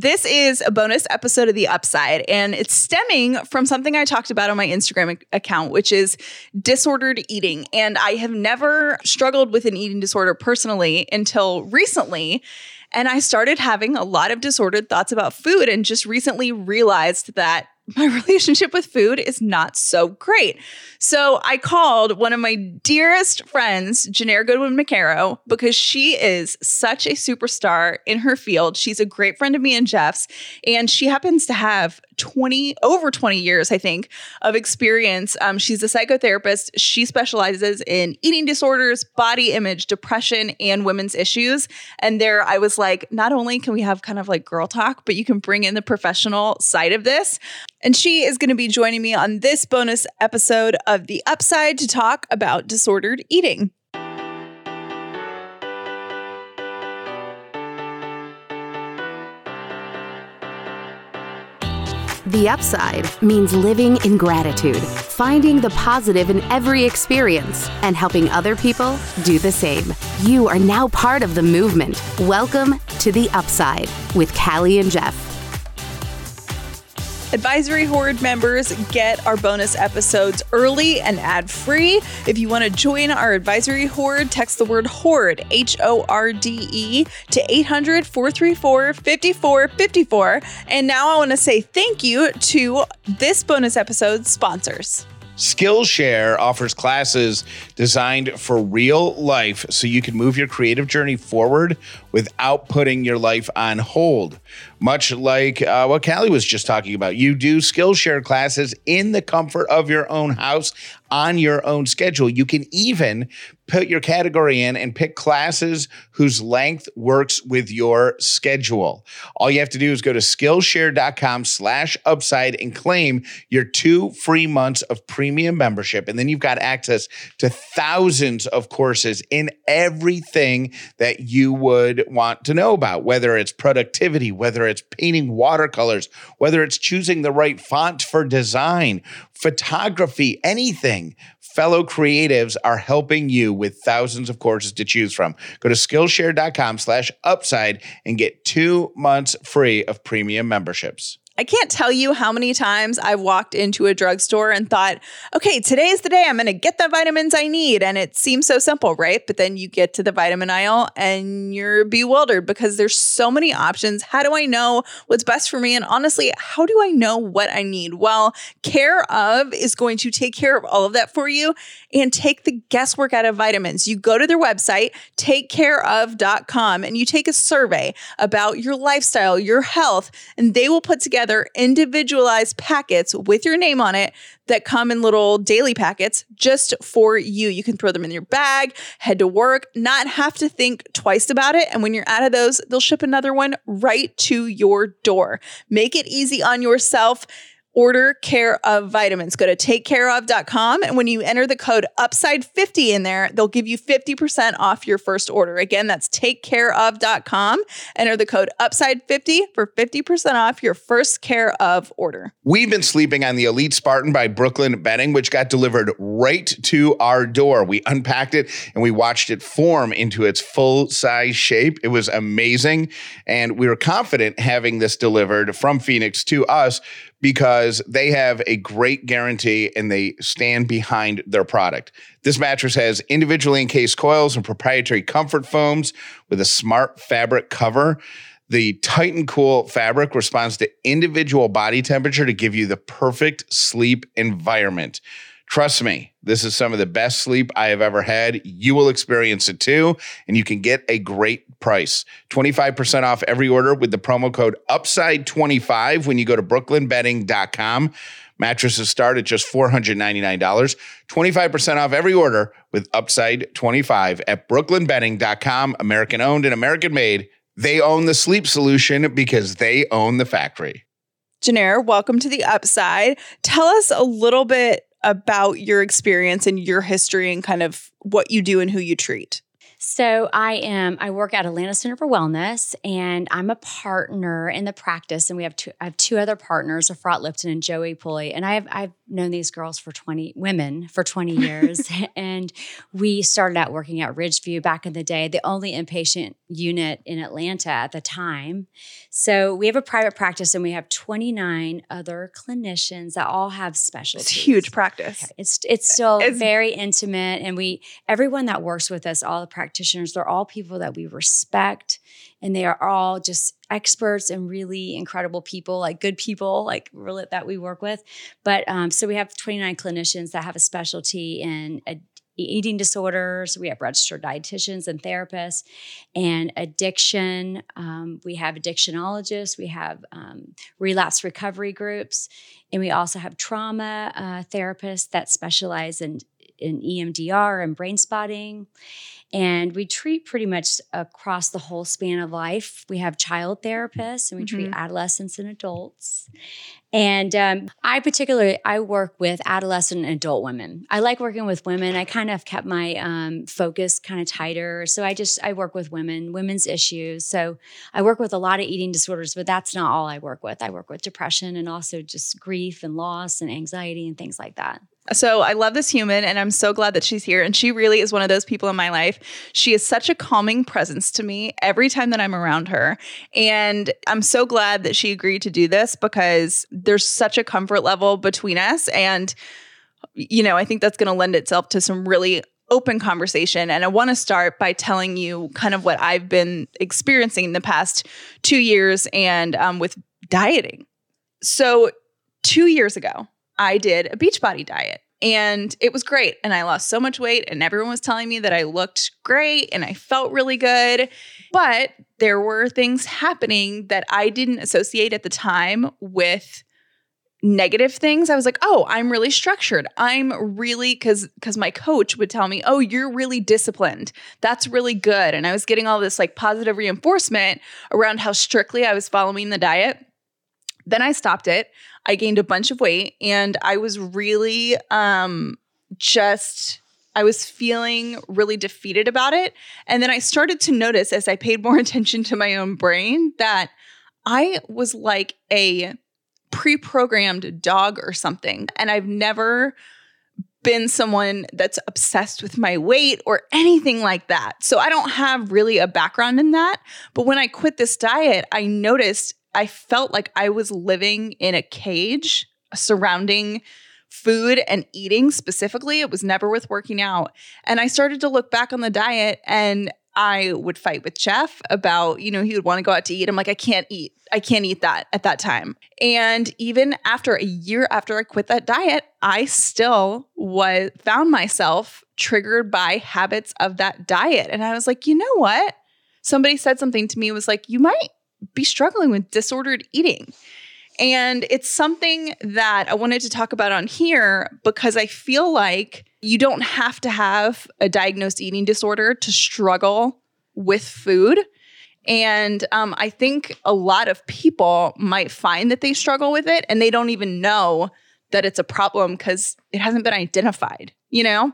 This is a bonus episode of The Upside, and it's stemming from something I talked about on my Instagram account, which is disordered eating. And I have never struggled with an eating disorder personally until recently. And I started having a lot of disordered thoughts about food and just recently realized that my relationship with food is not so great. So I called one of my dearest friends, Janaire Goodwin McCarrow, because she is such a superstar in her field. She's a great friend of me and Jeff's, and she happens to have 20 over 20 years i think of experience um, she's a psychotherapist she specializes in eating disorders body image depression and women's issues and there i was like not only can we have kind of like girl talk but you can bring in the professional side of this and she is going to be joining me on this bonus episode of the upside to talk about disordered eating The upside means living in gratitude, finding the positive in every experience, and helping other people do the same. You are now part of the movement. Welcome to The Upside with Callie and Jeff. Advisory Horde members get our bonus episodes early and ad free. If you want to join our Advisory Horde, text the word HORDE, H O R D E, to 800 434 5454. And now I want to say thank you to this bonus episode's sponsors. Skillshare offers classes designed for real life so you can move your creative journey forward without putting your life on hold. Much like uh, what Callie was just talking about, you do Skillshare classes in the comfort of your own house on your own schedule. You can even put your category in and pick classes whose length works with your schedule. All you have to do is go to Skillshare.com slash upside and claim your two free months of premium membership. And then you've got access to thousands of courses in everything that you would want to know about, whether it's productivity, whether it's painting watercolors, whether it's choosing the right font for design, photography, anything fellow creatives are helping you with thousands of courses to choose from. Go to Skillshare.com slash upside and get two months free of premium memberships. I can't tell you how many times I've walked into a drugstore and thought, okay, today's the day I'm going to get the vitamins I need. And it seems so simple, right? But then you get to the vitamin aisle and you're bewildered because there's so many options. How do I know what's best for me? And honestly, how do I know what I need? Well, Care of is going to take care of all of that for you and take the guesswork out of vitamins. You go to their website, takecareof.com, and you take a survey about your lifestyle, your health, and they will put together together individualized packets with your name on it that come in little daily packets just for you. You can throw them in your bag, head to work, not have to think twice about it. And when you're out of those, they'll ship another one right to your door. Make it easy on yourself order care of vitamins. Go to takecareof.com and when you enter the code upside50 in there, they'll give you 50% off your first order. Again, that's takecareof.com. Enter the code upside50 for 50% off your first care of order. We've been sleeping on the Elite Spartan by Brooklyn Bedding, which got delivered right to our door. We unpacked it and we watched it form into its full size shape. It was amazing. And we were confident having this delivered from Phoenix to us because they have a great guarantee and they stand behind their product. This mattress has individually encased coils and proprietary comfort foams with a smart fabric cover. The Titan Cool fabric responds to individual body temperature to give you the perfect sleep environment. Trust me, this is some of the best sleep I have ever had. You will experience it too, and you can get a great price 25% off every order with the promo code UPSIDE25 when you go to brooklynbedding.com. Mattresses start at just $499. 25% off every order with Upside 25 at brooklynbedding.com. American owned and American made. They own the sleep solution because they own the factory. Janaire, welcome to the Upside. Tell us a little bit about your experience and your history and kind of what you do and who you treat. So I am I work at Atlanta Center for Wellness and I'm a partner in the practice and we have two I have two other partners, Efrat Lipton and Joey Pulley. And I have I've known these girls for 20 women for 20 years. and we started out working at Ridgeview back in the day, the only inpatient unit in Atlanta at the time. So we have a private practice and we have 29 other clinicians that all have specialties. It's huge practice. It's it's still It's- very intimate and we everyone that works with us, all the practitioners, they're all people that we respect and they are all just experts and really incredible people, like good people, like really that we work with. But um, so we have 29 clinicians that have a specialty in a, eating disorders. We have registered dietitians and therapists, and addiction. Um, we have addictionologists. We have um, relapse recovery groups, and we also have trauma uh, therapists that specialize in in EMDR and brain spotting. And we treat pretty much across the whole span of life. We have child therapists and we treat adolescents and adults. And um, I particularly I work with adolescent and adult women. I like working with women. I kind of kept my um, focus kind of tighter. So I just I work with women, women's issues. So I work with a lot of eating disorders, but that's not all I work with. I work with depression and also just grief and loss and anxiety and things like that. So I love this human and I'm so glad that she's here. And she really is one of those people in my life. She is such a calming presence to me every time that I'm around her. And I'm so glad that she agreed to do this because there's such a comfort level between us. And, you know, I think that's going to lend itself to some really open conversation. And I want to start by telling you kind of what I've been experiencing in the past two years and um, with dieting. So, two years ago, I did a Beachbody diet and it was great. And I lost so much weight, and everyone was telling me that I looked great and I felt really good. But there were things happening that I didn't associate at the time with negative things. I was like, "Oh, I'm really structured. I'm really cuz cuz my coach would tell me, "Oh, you're really disciplined. That's really good." And I was getting all this like positive reinforcement around how strictly I was following the diet. Then I stopped it. I gained a bunch of weight and I was really um just I was feeling really defeated about it. And then I started to notice as I paid more attention to my own brain that I was like a pre-programmed dog or something. And I've never been someone that's obsessed with my weight or anything like that. So I don't have really a background in that. But when I quit this diet, I noticed I felt like I was living in a cage surrounding food and eating specifically. It was never with working out. And I started to look back on the diet and I would fight with Jeff about, you know, he would want to go out to eat. I'm like, I can't eat. I can't eat that at that time. And even after a year after I quit that diet, I still was found myself triggered by habits of that diet. And I was like, you know what? Somebody said something to me was like, you might be struggling with disordered eating. And it's something that I wanted to talk about on here because I feel like you don't have to have a diagnosed eating disorder to struggle with food. And um, I think a lot of people might find that they struggle with it and they don't even know that it's a problem because it hasn't been identified, you know?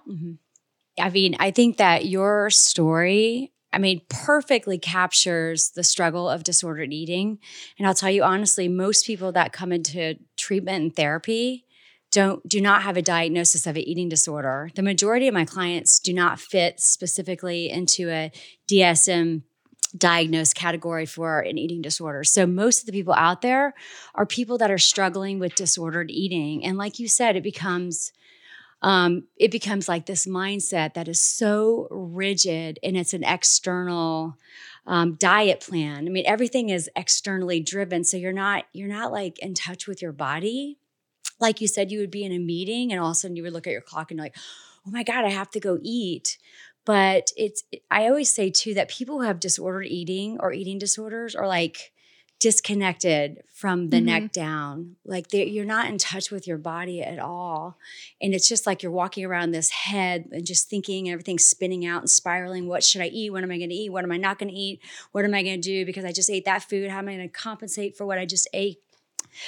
I mean, I think that your story, I mean, perfectly captures the struggle of disordered eating. And I'll tell you honestly, most people that come into treatment and therapy don't do not have a diagnosis of an eating disorder. The majority of my clients do not fit specifically into a DSM diagnosed category for an eating disorder. So most of the people out there are people that are struggling with disordered eating. And like you said, it becomes um, it becomes like this mindset that is so rigid and it's an external um, diet plan. I mean, everything is externally driven, so you're not you're not like in touch with your body. Like you said, you would be in a meeting and all of a sudden you would look at your clock and you're like, oh my god, I have to go eat. But it's I always say too that people who have disordered eating or eating disorders are like disconnected from the Mhm. neck down. Like you're not in touch with your body at all. And it's just like you're walking around this head and just thinking and everything's spinning out and spiraling. What should I eat? What am I going to eat? What am I not going to eat? What am I going to do because I just ate that food? How am I going to compensate for what I just ate?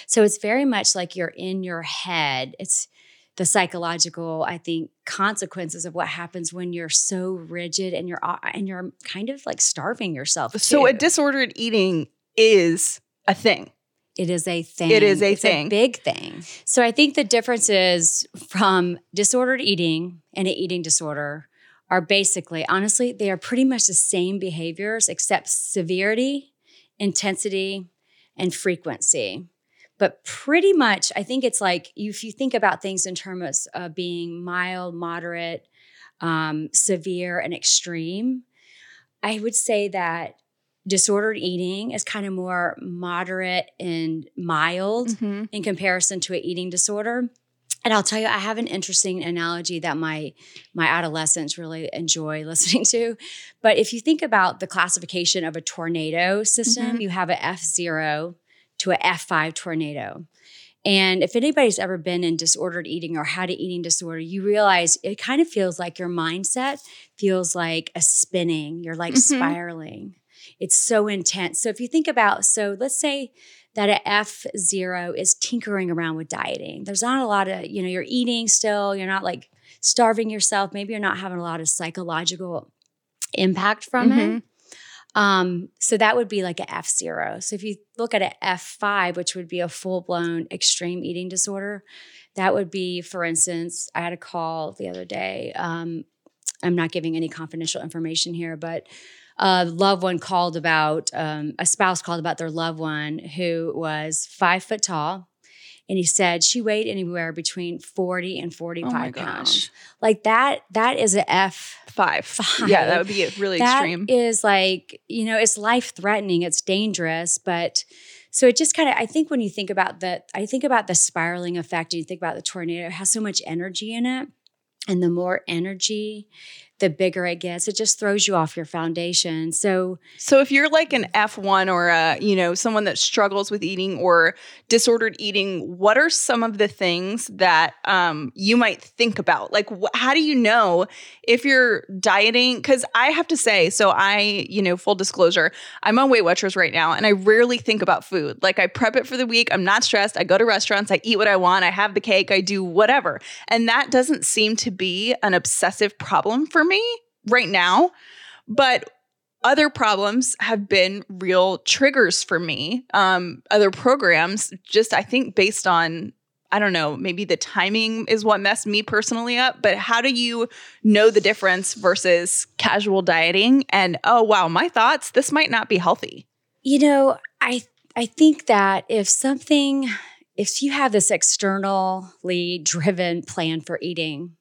So it's very much like you're in your head. It's the psychological, I think, consequences of what happens when you're so rigid and you're uh, and you're kind of like starving yourself. So a disordered eating is a thing. It is a thing. It is a It's thing. big thing. So I think the difference is from disordered eating and an eating disorder are basically, honestly, they are pretty much the same behaviors except severity, intensity, and frequency. But pretty much, I think it's like if you think about things in terms of being mild, moderate, um, severe, and extreme, I would say that disordered eating is kind of more moderate and mild Mm-hmm. in comparison to an eating disorder. And I'll tell you, I have an interesting analogy that my my adolescents really enjoy listening to. But if you think about the classification of a tornado system, Mhm. you have an F zero to a F five tornado. And if anybody's ever been in disordered eating or had an eating disorder, you realize it kind of feels like your mindset feels like a spinning. You're like Mhm. spiraling. It's so intense. So if you think about, so let's say that a F zero is tinkering around with dieting. There's not a lot of, you know, you're eating still, you're not like starving yourself. Maybe you're not having a lot of psychological impact from it. Mhm. Um, so that would be like a F zero. So if you look at an F five, which would be a full blown extreme eating disorder, that would be, for instance, I had a call the other day. Um, I'm not giving any confidential information here, but a loved one called about um, a spouse called about their loved one who was five foot tall. And he said she weighed anywhere between 40 and 45 Oh my pounds. gosh. Like that, that is a F Five. Five. Yeah, that would be really that extreme. is like you know it's life threatening it's dangerous but so it just kind of i think when you think about the i think about the spiraling effect and you think about the tornado it has so much energy in it and the more energy the bigger it gets it just throws you off your foundation so So if you're like an F1 or a, you know, someone that struggles with eating or disordered eating, what are some of the things that um, you might think about? Like, wh- how do you know if you're dieting? Because I have to say, so I, you know, full disclosure, I'm on Weight Watchers right now, and I rarely think about food. Like, I prep it for the week. I'm not stressed. I go to restaurants. I eat what I want. I have the cake. I do whatever, and that doesn't seem to be an obsessive problem for me right now. But other problems have been real triggers for me. Um, other programs, just I think based on, I don't know, maybe the timing is what messed me personally up. But how do you know the difference versus casual dieting? And oh, wow, my thoughts, this might not be healthy. you know i i think that if something if you have this externally driven plan for eating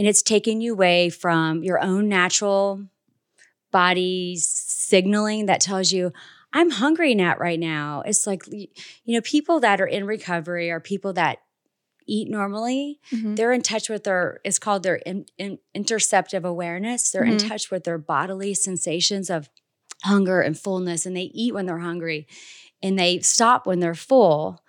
and it's taking you away from your own natural body's signaling that tells you i'm hungry now right now. It's like you know people that are in recovery are people that eat normally. They're in touch with their it's called their in, in, interoceptive awareness. They're in Mhm. touch with their bodily sensations of hunger and fullness and they eat when they're hungry and they stop when they're full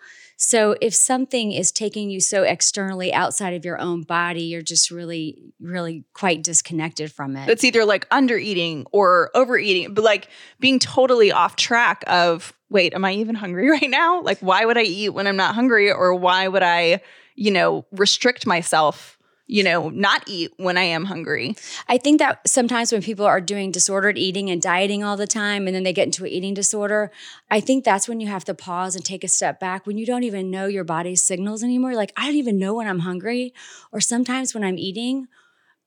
so if something is taking you so externally outside of your own body you're just really really quite disconnected from it It's either like under eating or overeating, but like being totally off track of wait, am I even hungry right now? Like, why would I eat when I'm not hungry? Or why would I, you know, restrict myself, you know, not eat when I am hungry? I think that sometimes when people are doing disordered eating and dieting all the time and then they get into an eating disorder, I think that's when you have to pause and take a step back when you don't even know your body's signals anymore. Like, I don't even know when I'm hungry, or sometimes when I'm eating.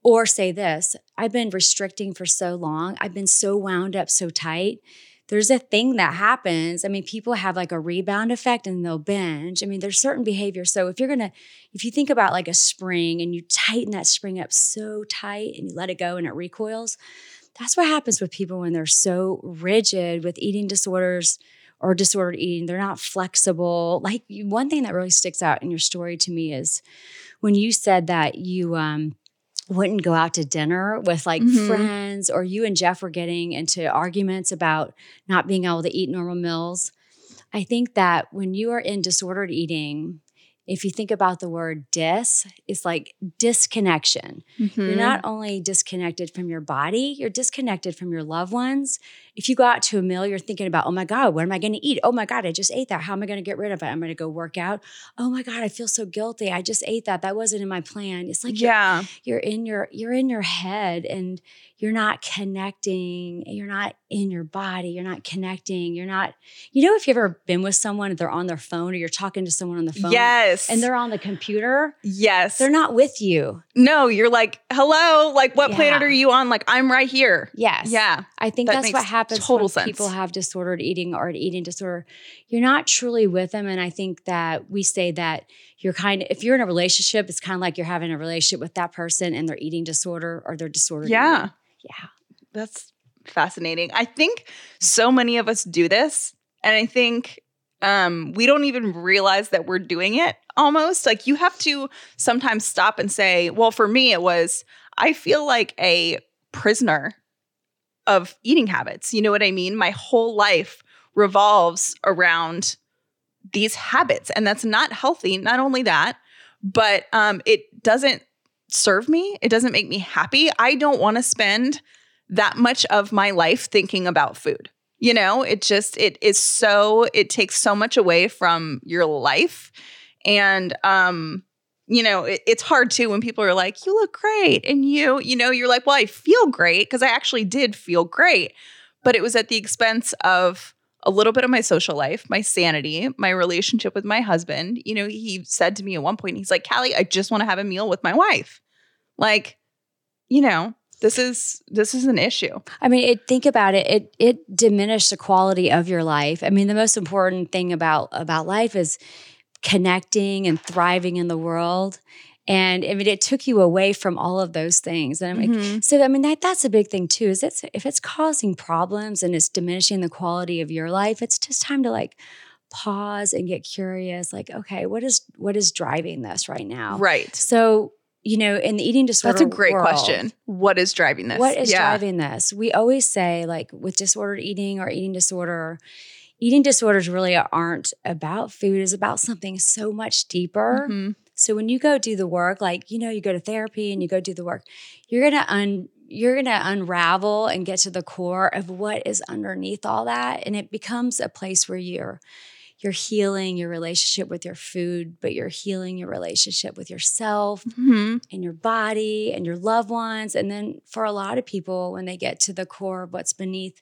Or say this I've been restricting for so long, I've been so wound up so tight. There's a thing that happens. I mean, people have like a rebound effect and they'll binge. I mean, there's certain behaviors. So if you're gonna, if you think about like a spring and you tighten that spring up so tight and you let it go and it recoils, that's what happens with people when they're so rigid with eating disorders or disordered eating. They're not flexible. Like one thing that really sticks out in your story to me is when you said that you um, wouldn't go out to dinner with like Mhm. friends, or you and Jeff were getting into arguments about not being able to eat normal meals. I think that when you are in disordered eating, if you think about the word dis, it's like disconnection. Mm-hmm. You're not only disconnected from your body, you're disconnected from your loved ones. If you go out to a meal, you're thinking about, oh my God, what am I going to eat? Oh my God, I just ate that. How am I going to get rid of it? I'm going to go work out. Oh my God, I feel so guilty. I just ate that. That wasn't in my plan. It's like you're- yeah. you're in your you're in your head and you're not connecting, you're not in your body, you're not connecting, you're not, you know, if you've ever been with someone, they're on their phone or you're talking to someone on the phone. Yes. And they're on the computer, yes. they're not with you. no, you're like, hello, like what Yeah. planet are you on? Like, I'm right here. Yes. Yeah. I think That that's what happens total when sense. people have disordered eating or an eating disorder. You're not truly with them. And I think that we say that you're kind of, if you're in a relationship, it's kind of like you're having a relationship with that person and their eating disorder or their disorder. Yeah. eating. Yeah. That's fascinating. I think so many of us do this. And I think um, we don't even realize that we're doing it almost. Like you have to sometimes stop and say, well, for me, it was, I feel like a prisoner of eating habits. You know what I mean? My whole life revolves around these habits, and that's not healthy. Not only that, but um, it doesn't serve me. It doesn't make me happy. I don't want to spend that much of my life thinking about food. You know, it just it is so it takes so much away from your life, and um, you know, it, it's hard too when people are like, "You look great," and you, you know, you're like, "Well, I feel great because I actually did feel great," but it was at the expense of a little bit of my social life, my sanity, my relationship with my husband. You know, he said to me at one point, he's like, Callie, I just want to have a meal with my wife. Like, you know, this is this is an issue. I mean, it, think about it. It it diminished the quality of your life. I mean, the most important thing about about life is connecting and thriving in the world. And I mean, it took you away from all of those things. And I'm like, Mhm. so I mean, that that's a big thing too. Is it's if it's causing problems and it's diminishing the quality of your life, it's just time to like pause and get curious. Like, okay, what is what is driving this right now? Right. So you know, in the eating disorder, That's a great world, question. What is driving this? what is Yeah. driving this? We always say, like with disordered eating or eating disorder, eating disorders really aren't about food, is about something so much deeper. Mhm. So when you go do the work, like, you know, you go to therapy and you go do the work, you're gonna un you're gonna unravel and get to the core of what is underneath all that. And it becomes a place where you're you're healing your relationship with your food, but you're healing your relationship with yourself Mhm. and your body and your loved ones. And then for a lot of people, when they get to the core of what's beneath,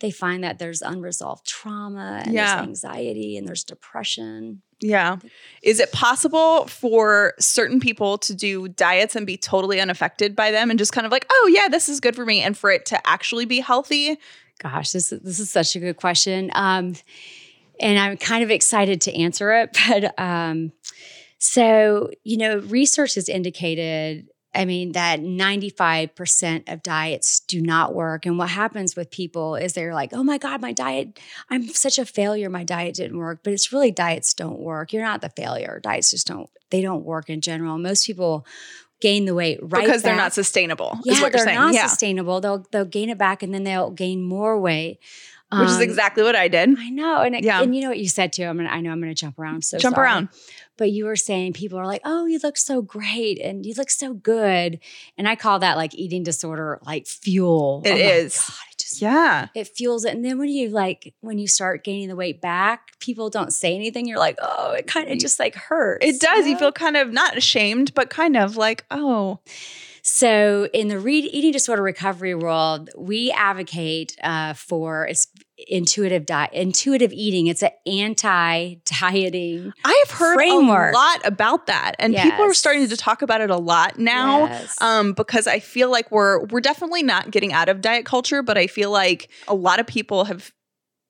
they find that there's unresolved trauma and Yeah. there's anxiety and there's depression. Yeah. Is it possible for certain people to do diets and be totally unaffected by them and just kind of like, oh, yeah, this is good for me, and for it to actually be healthy? Gosh, this is, this is such a good question. Um, and I'm kind of excited to answer it. But um, so, you know, research has indicated, I mean, that 95% of diets do not work. And what happens with people is they're like, oh my God, my diet, I'm such a failure. My diet didn't work. But it's really diets don't work. You're not the failure. Diets just don't, they don't work in general. Most people gain the weight right because they're not sustainable, Yeah, is what they're not yeah. sustainable. They'll they'll gain it back and then they'll gain more weight. Which is Um, exactly what I did. I know, and it- Yeah. and you know what you said too. I'm gonna, I know I'm gonna jump around. I'm so Jump sorry. around. But you were saying people are like, "Oh, you look so great, and you look so good," and I call that like eating disorder, like fuel. It oh is. God, it just Yeah. it fuels it. And then when you like when you start gaining the weight back, people don't say anything. You're like, "Oh, it kind of just like hurts." It does. You know? feel kind of not ashamed, but kind of like, oh, So, in the re- eating disorder recovery world, we advocate uh, for intuitive diet, intuitive eating. It's an anti-dieting. I have heard Framework. a lot about that, and people are starting to talk about it a lot now. Yes. Um, because I feel like we're we're definitely not getting out of diet culture, but I feel like a lot of people have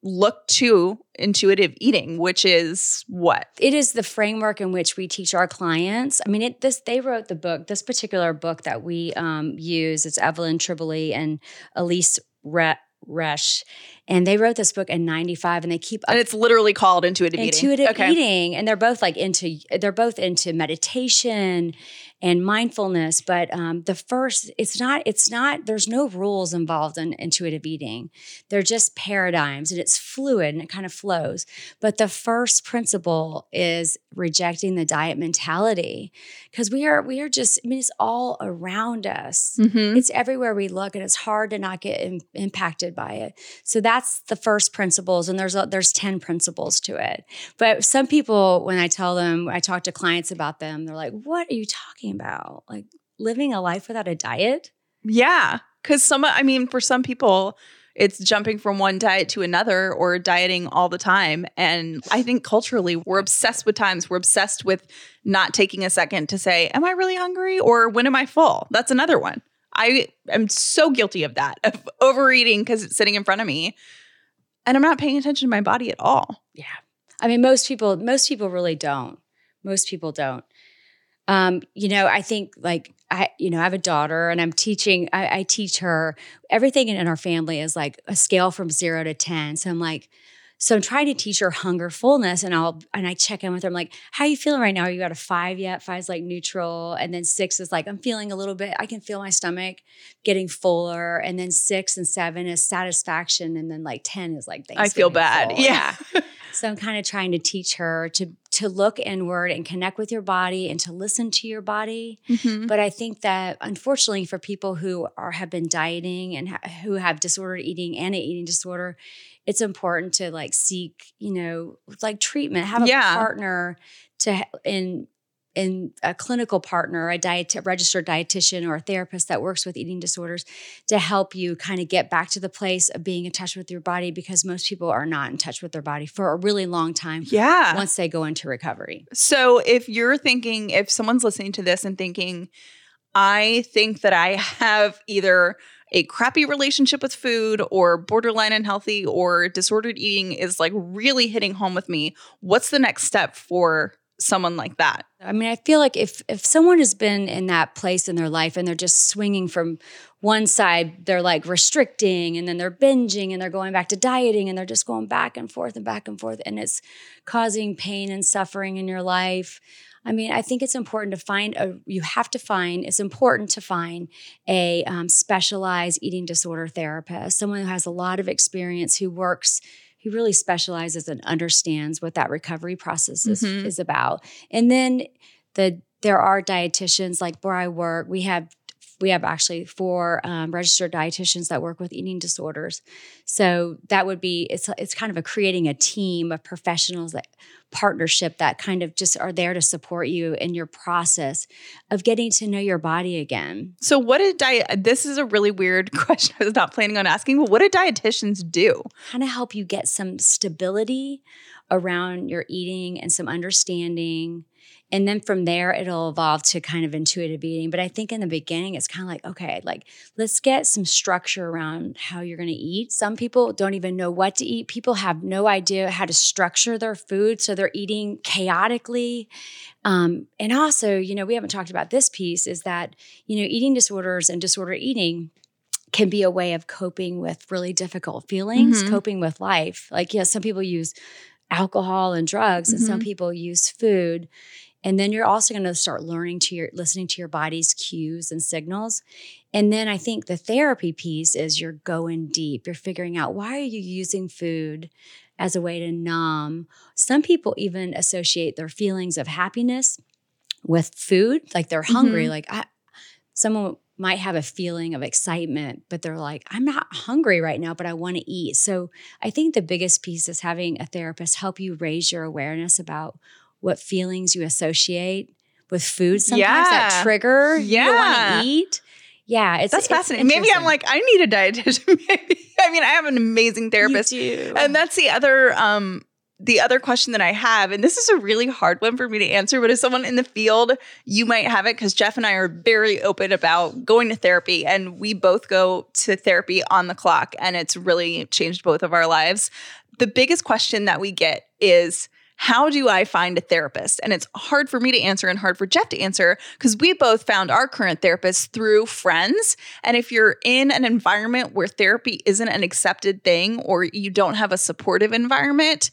looked to intuitive eating, which is what it is the framework in which we teach our clients. I mean, it this they wrote the book. This particular book that we um, use. It's Evelyn Tribole and Elyse Re- Resch, and they wrote this book in '95, and they keep and it's literally called intuitive, Eating. intuitive eating. eating and they're both like into they're both into meditation and mindfulness but um, the first it's not it's not there's no rules involved in intuitive eating. They're just paradigms and it's fluid and it kind of flows. But the first principle is rejecting the diet mentality because we are we are just i mean it's all around us. Mhm. it's everywhere we look and it's hard to not get im- impacted by it. So that's the first principles and there's a, there's 10 principles to it. But some people when i tell them i talk to clients about them they're like what are you talking about like living a life without a diet Yeah. Because some, I mean, for some people, it's jumping from one diet to another or dieting all the time. And I think culturally, we're obsessed with times. We're obsessed with not taking a second to say, Am I really hungry? Or when am I full? That's another one. I am so guilty of that, of overeating because it's sitting in front of me. And I'm not paying attention to my body at all. Yeah. I mean, most people, most people really don't. Most people don't. Um, you know, I think like I, you know, I have a daughter and I'm teaching, I, I teach her everything in, in our family is like a scale from zero to 10. So I'm like, so I'm trying to teach her hunger fullness and I'll and I check in with her. I'm like, how are you feeling right now? Are you at a five yet? Five's like neutral. And then six is like, I'm feeling a little bit, I can feel my stomach getting fuller. And then six and seven is satisfaction. And then like 10 is like I feel bad. full. Yeah. So I'm kind of trying to teach her to to look inward and connect with your body and to listen to your body. Mhm. But I think that unfortunately for people who are have been dieting and ha- who have disordered eating and an eating disorder, it's important to like seek, you know, like treatment, have a Yeah. partner to ha- in in a clinical partner, a diet registered dietitian or a therapist that works with eating disorders to help you kind of get back to the place of being in touch with your body because most people are not in touch with their body for a really long time Yeah. once they go into recovery. So if you're thinking, if someone's listening to this and thinking, I think that I have either a crappy relationship with food or borderline unhealthy or disordered eating is like really hitting home with me, what's the next step for someone like that? I mean, I feel like if if someone has been in that place in their life and they're just swinging from one side, they're like restricting and then they're binging and they're going back to dieting and they're just going back and forth and back and forth and it's causing pain and suffering in your life. I mean, I think it's important to find a. You have to find. It's important to find a um, specialized eating disorder therapist, someone who has a lot of experience, who works who really specializes and understands what that recovery process is, Mhm. is about. And then the there are dietitians like where I work. We have we have actually four um, registered dietitians that work with eating disorders. So that would be it's it's kind of a creating a team of professionals that partnership that kind of just are there to support you in your process of getting to know your body again. So what did diet this is a really weird question I was not planning on asking, but what do dietitians do? kind of help you get some stability around your eating and some understanding. And then from there, it'll evolve to kind of intuitive eating. But I think in the beginning, it's kind of like, okay, like let's get some structure around how you're going to eat. Some people don't even know what to eat. People have no idea how to structure their food. So they're eating chaotically. Um, and also, you know, we haven't talked about this piece is that, you know, eating disorders and disorder eating can be a way of coping with really difficult feelings, Mhm. coping with life. Like, yeah, some people use alcohol and drugs, and some Mhm. people use food. And then you're also going to start learning to your listening to your body's cues and signals. And then I think the therapy piece is you're going deep. You're figuring out why are you using food as a way to numb. Some people even associate their feelings of happiness with food, like they're hungry. Mhm. Like I, someone might have a feeling of excitement, but they're like, I'm not hungry right now, but I want to eat. So I think the biggest piece is having a therapist help you raise your awareness about what feelings you associate with food sometimes that Yeah. trigger you don't Yeah. want to eat. Yeah, it's That's it's fascinating. Maybe I'm like, I need a dietitian. Maybe. I mean, I have an amazing therapist. You. And that's the other um the other question that I have, and this is a really hard one for me to answer, but as someone in the field, you might have it because Jeff and I are very open about going to therapy, and we both go to therapy on the clock, and it's really changed both of our lives. The biggest question that we get is, how do I find a therapist? And it's hard for me to answer and hard for Jeff to answer because we both found our current therapist through friends. And if you're in an environment where therapy isn't an accepted thing or you don't have a supportive environment,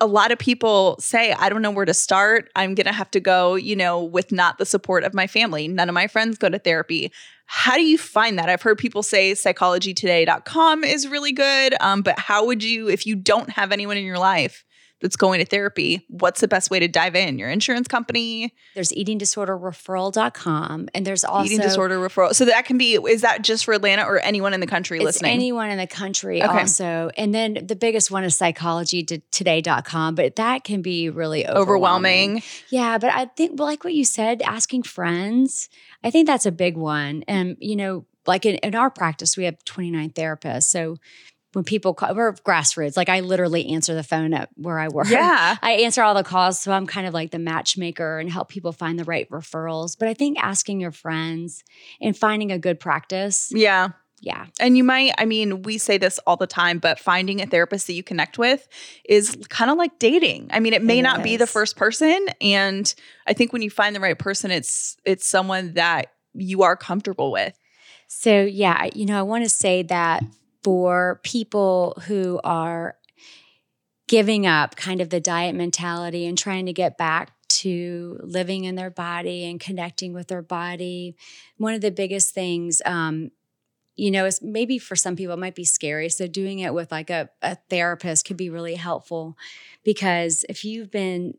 a lot of people say, I don't know where to start. I'm going to have to go, you know, with not the support of my family. None of my friends go to therapy. How do you find that? I've heard people say psychologytoday.com is really good. Um, but how would you, if you don't have anyone in your life that's going to therapy, what's the best way to dive in? Your insurance company, there's eatingdisorderreferral.com and there's also eating disorder referral. So that can be, is that just for Atlanta or anyone in the country It's listening? anyone in the country Okay. also. And then the biggest one is psychologytoday.com, but that can be really overwhelming. overwhelming. Yeah, but I think like what you said, asking friends, I think that's a big one. And you know, like in, in our practice, we have 29 therapists. So when people call, we're grassroots. Like I literally answer the phone at where I work. Yeah. I answer all the calls. So I'm kind of like the matchmaker and help people find the right referrals. But I think asking your friends and finding a good practice. Yeah. Yeah. And you might, I mean, we say this all the time, but finding a therapist that you connect with is kind of like dating. I mean, it may It not be the first person. And I think when you find the right person, it's it's someone that you are comfortable with. So, yeah, you know, I want to say that for people who are giving up kind of the diet mentality and trying to get back to living in their body and connecting with their body, one of the biggest things, um, you know, is maybe for some people it might be scary. So, doing it with like a, a therapist could be really helpful because if you've been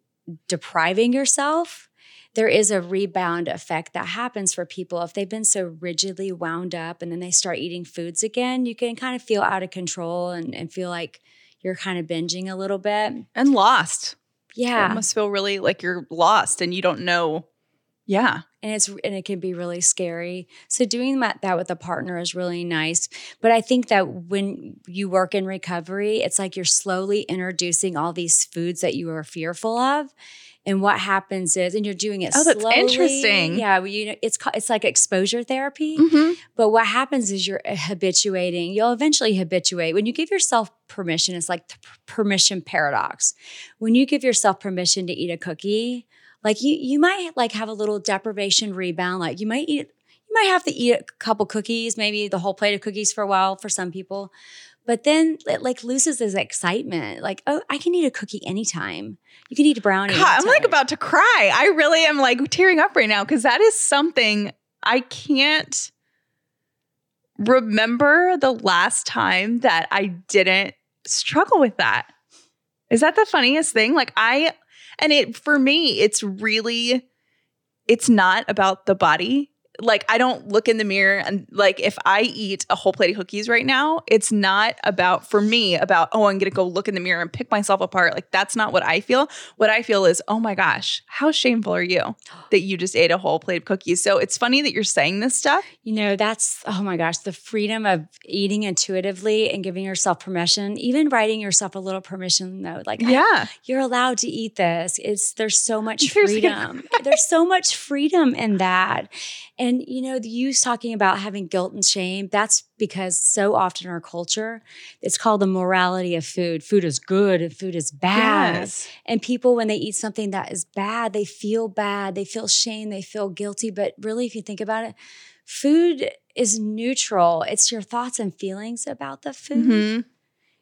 depriving yourself, there is a rebound effect that happens for people if they've been so rigidly wound up and then they start eating foods again you can kind of feel out of control and, and feel like you're kind of binging a little bit And lost. It yeah must feel really like you're lost and you don't know. Yeah. and it's and it can be really scary so doing that, that with a partner is really nice but i think that when you work in recovery it's like you're slowly introducing all these foods that you are fearful of and what happens is and you're doing it Oh, that's slowly. interesting. yeah well, you know it's ca- it's like exposure therapy Mm-hmm. But what happens is you're habituating. You'll eventually habituate. When you give yourself permission, it's like the permission paradox. When you give yourself permission to eat a cookie, like you you might like have a little deprivation rebound. Like you might eat you might have to eat a couple cookies, maybe the whole plate of cookies for a while for some people. But then it like loses its excitement. Like, oh, I can eat a cookie anytime. You can eat a brownie. God, I'm like about to cry. I really am like tearing up right now because that is something I can't remember the last time that I didn't struggle with that. Is that the funniest thing? Like I and it for me it's really it's not about the body. Like I don't look in the mirror and like if I eat a whole plate of cookies right now, it's not about for me about oh I'm going to go look in the mirror and pick myself apart. Like that's not what I feel. What I feel is oh my gosh, how shameful are you that you just ate a whole plate of cookies. So it's funny that you're saying this stuff. You know, that's, oh my gosh, the freedom of eating intuitively and giving yourself permission, even writing yourself a little permission note, like, Yeah. you're allowed to eat this. It's, there's so much freedom. there's so much freedom in that. And, you know, the use talking about having guilt and shame, that's because so often in our culture, it's called the morality of food. Food is good and food is bad. Yes. And people, when they eat something that is bad, they feel bad, they feel shame, they feel guilty. But really, if you think about it, food is neutral. It's your thoughts and feelings about the food. Mhm.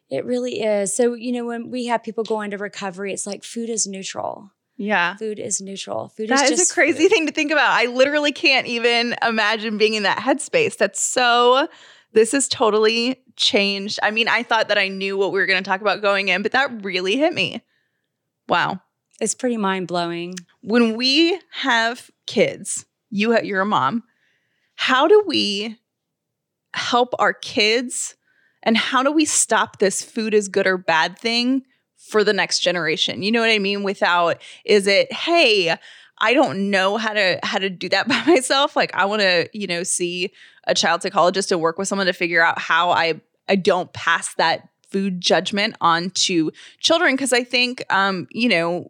It really is. So, you know, when we have people go into recovery, it's like food is neutral. Yeah. Food is neutral. Food That is is a crazy food. thing to think about. I literally can't even imagine being in that headspace. That's so, this has totally changed. I mean, I thought that I knew what we were going to talk about going in, but that really hit me. Wow. It's pretty mind blowing. When we have kids, you, you're a mom, how do we help our kids and how do we stop this food is good or bad thing for the next generation? You know what I mean? Without, is it, hey, I don't know how to how to do that by myself. Like I want to, you know, see a child psychologist and work with someone to figure out how I I don't pass that food judgment on to children because I think um, you know,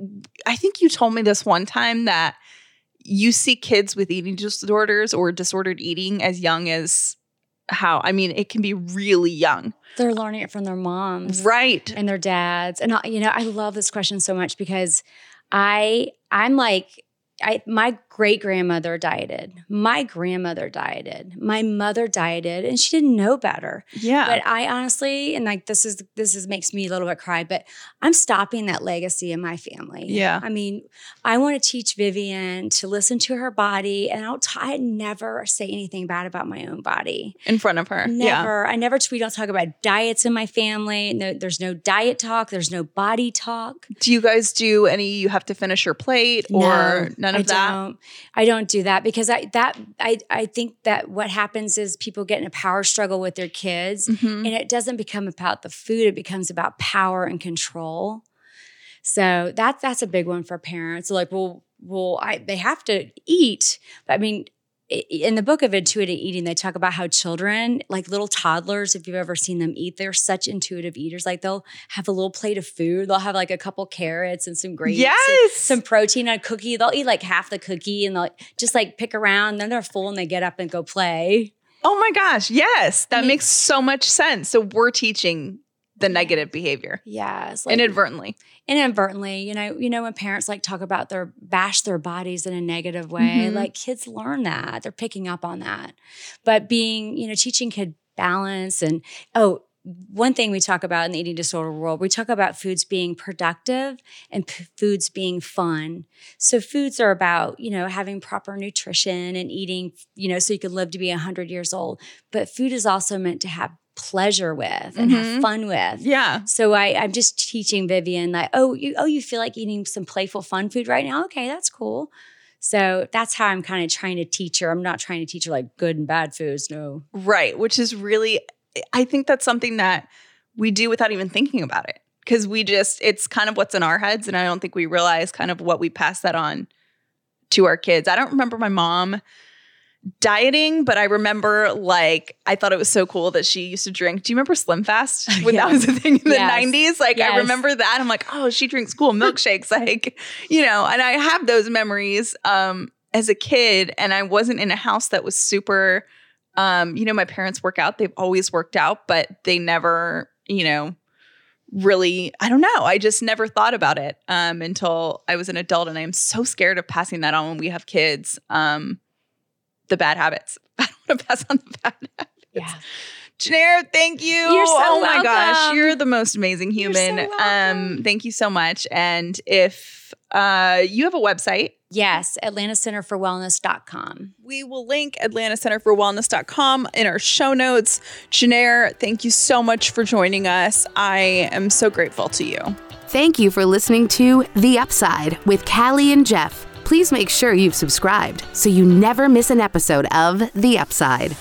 I think you told me this one time that you see kids with eating disorders or disordered eating as young as how I mean, it can be really young. They're learning it from their moms. Right. and their dads. And you know, I love this question so much because I I'm like I my great grandmother dieted. My grandmother dieted. My mother dieted and she didn't know better. Yeah. But I honestly and like this is this is makes me a little bit cry, but I'm stopping that legacy in my family. Yeah. I mean, I want to teach Vivian to listen to her body and I'll t- I never say anything bad about my own body. in front of her. Yeah. Never. I never tweet. I'll talk about diets in my family. No, there's no diet talk. There's no body talk. Do you guys do any you have to finish your plate or none of I that? Don't. I don't do that because I that I I think that what happens is people get in a power struggle with their kids, Mhm. and it doesn't become about the food. It becomes about power and control. So that's that's a big one for parents. Like, well, well, I they have to eat. But I mean, in the book of intuitive eating, they talk about how children, like little toddlers, if you've ever seen them eat, they're such intuitive eaters. Like they'll have a little plate of food, they'll have like a couple carrots and some grapes, yes, some protein, a cookie. They'll eat like half the cookie and they'll just like pick around. Then they're full and they get up and go play. Oh my gosh, yes, that I mean, makes so much sense. So we're teaching the negative behavior. Yes, like, inadvertently. Inadvertently, you know, you know when parents like talk about their bash their bodies in a negative way, mm-hmm. like kids learn that. They're picking up on that. But being, you know, teaching kid balance and oh, one thing we talk about in the eating disorder world, we talk about foods being productive and p- foods being fun. So foods are about, you know, having proper nutrition and eating, you know, so you can live to be 100 years old. But food is also meant to have pleasure with and mm-hmm. have fun with. Yeah. So I, I'm just teaching Vivian that, oh, you oh, you feel like eating some playful fun food right now? Okay, that's cool. So that's how I'm kind of trying to teach her. I'm not trying to teach her like good and bad foods, no. Right. Which is really I think that's something that we do without even thinking about it. Cause we just it's kind of what's in our heads. And I don't think we realize kind of what we pass that on to our kids. I don't remember my mom dieting, but I remember like I thought it was so cool that she used to drink. Do you remember Slim Fast when that was a thing in the yes. 90s? Like yes. I remember that. I'm like, oh, she drinks cool milkshakes, like, you know, and I have those memories um as a kid and I wasn't in a house that was super um, you know, my parents work out. They've always worked out, but they never, you know, really i don't know i just never thought about it um, until i was an adult and i'm so scared of passing that on when we have kids um, the bad habits. I don't want to pass on the bad habits. Yeah. Janair, thank you. You're so oh welcome. my gosh, you're the most amazing human. So um, thank you so much. And if uh, you have a website, Yes, atlantacenterforwellness.com. We will link atlantacenterforwellness.com in our show notes. Janair, thank you so much for joining us. I am so grateful to you. Thank you for listening to The Upside with Callie and Jeff please make sure you've subscribed so you never miss an episode of The Upside.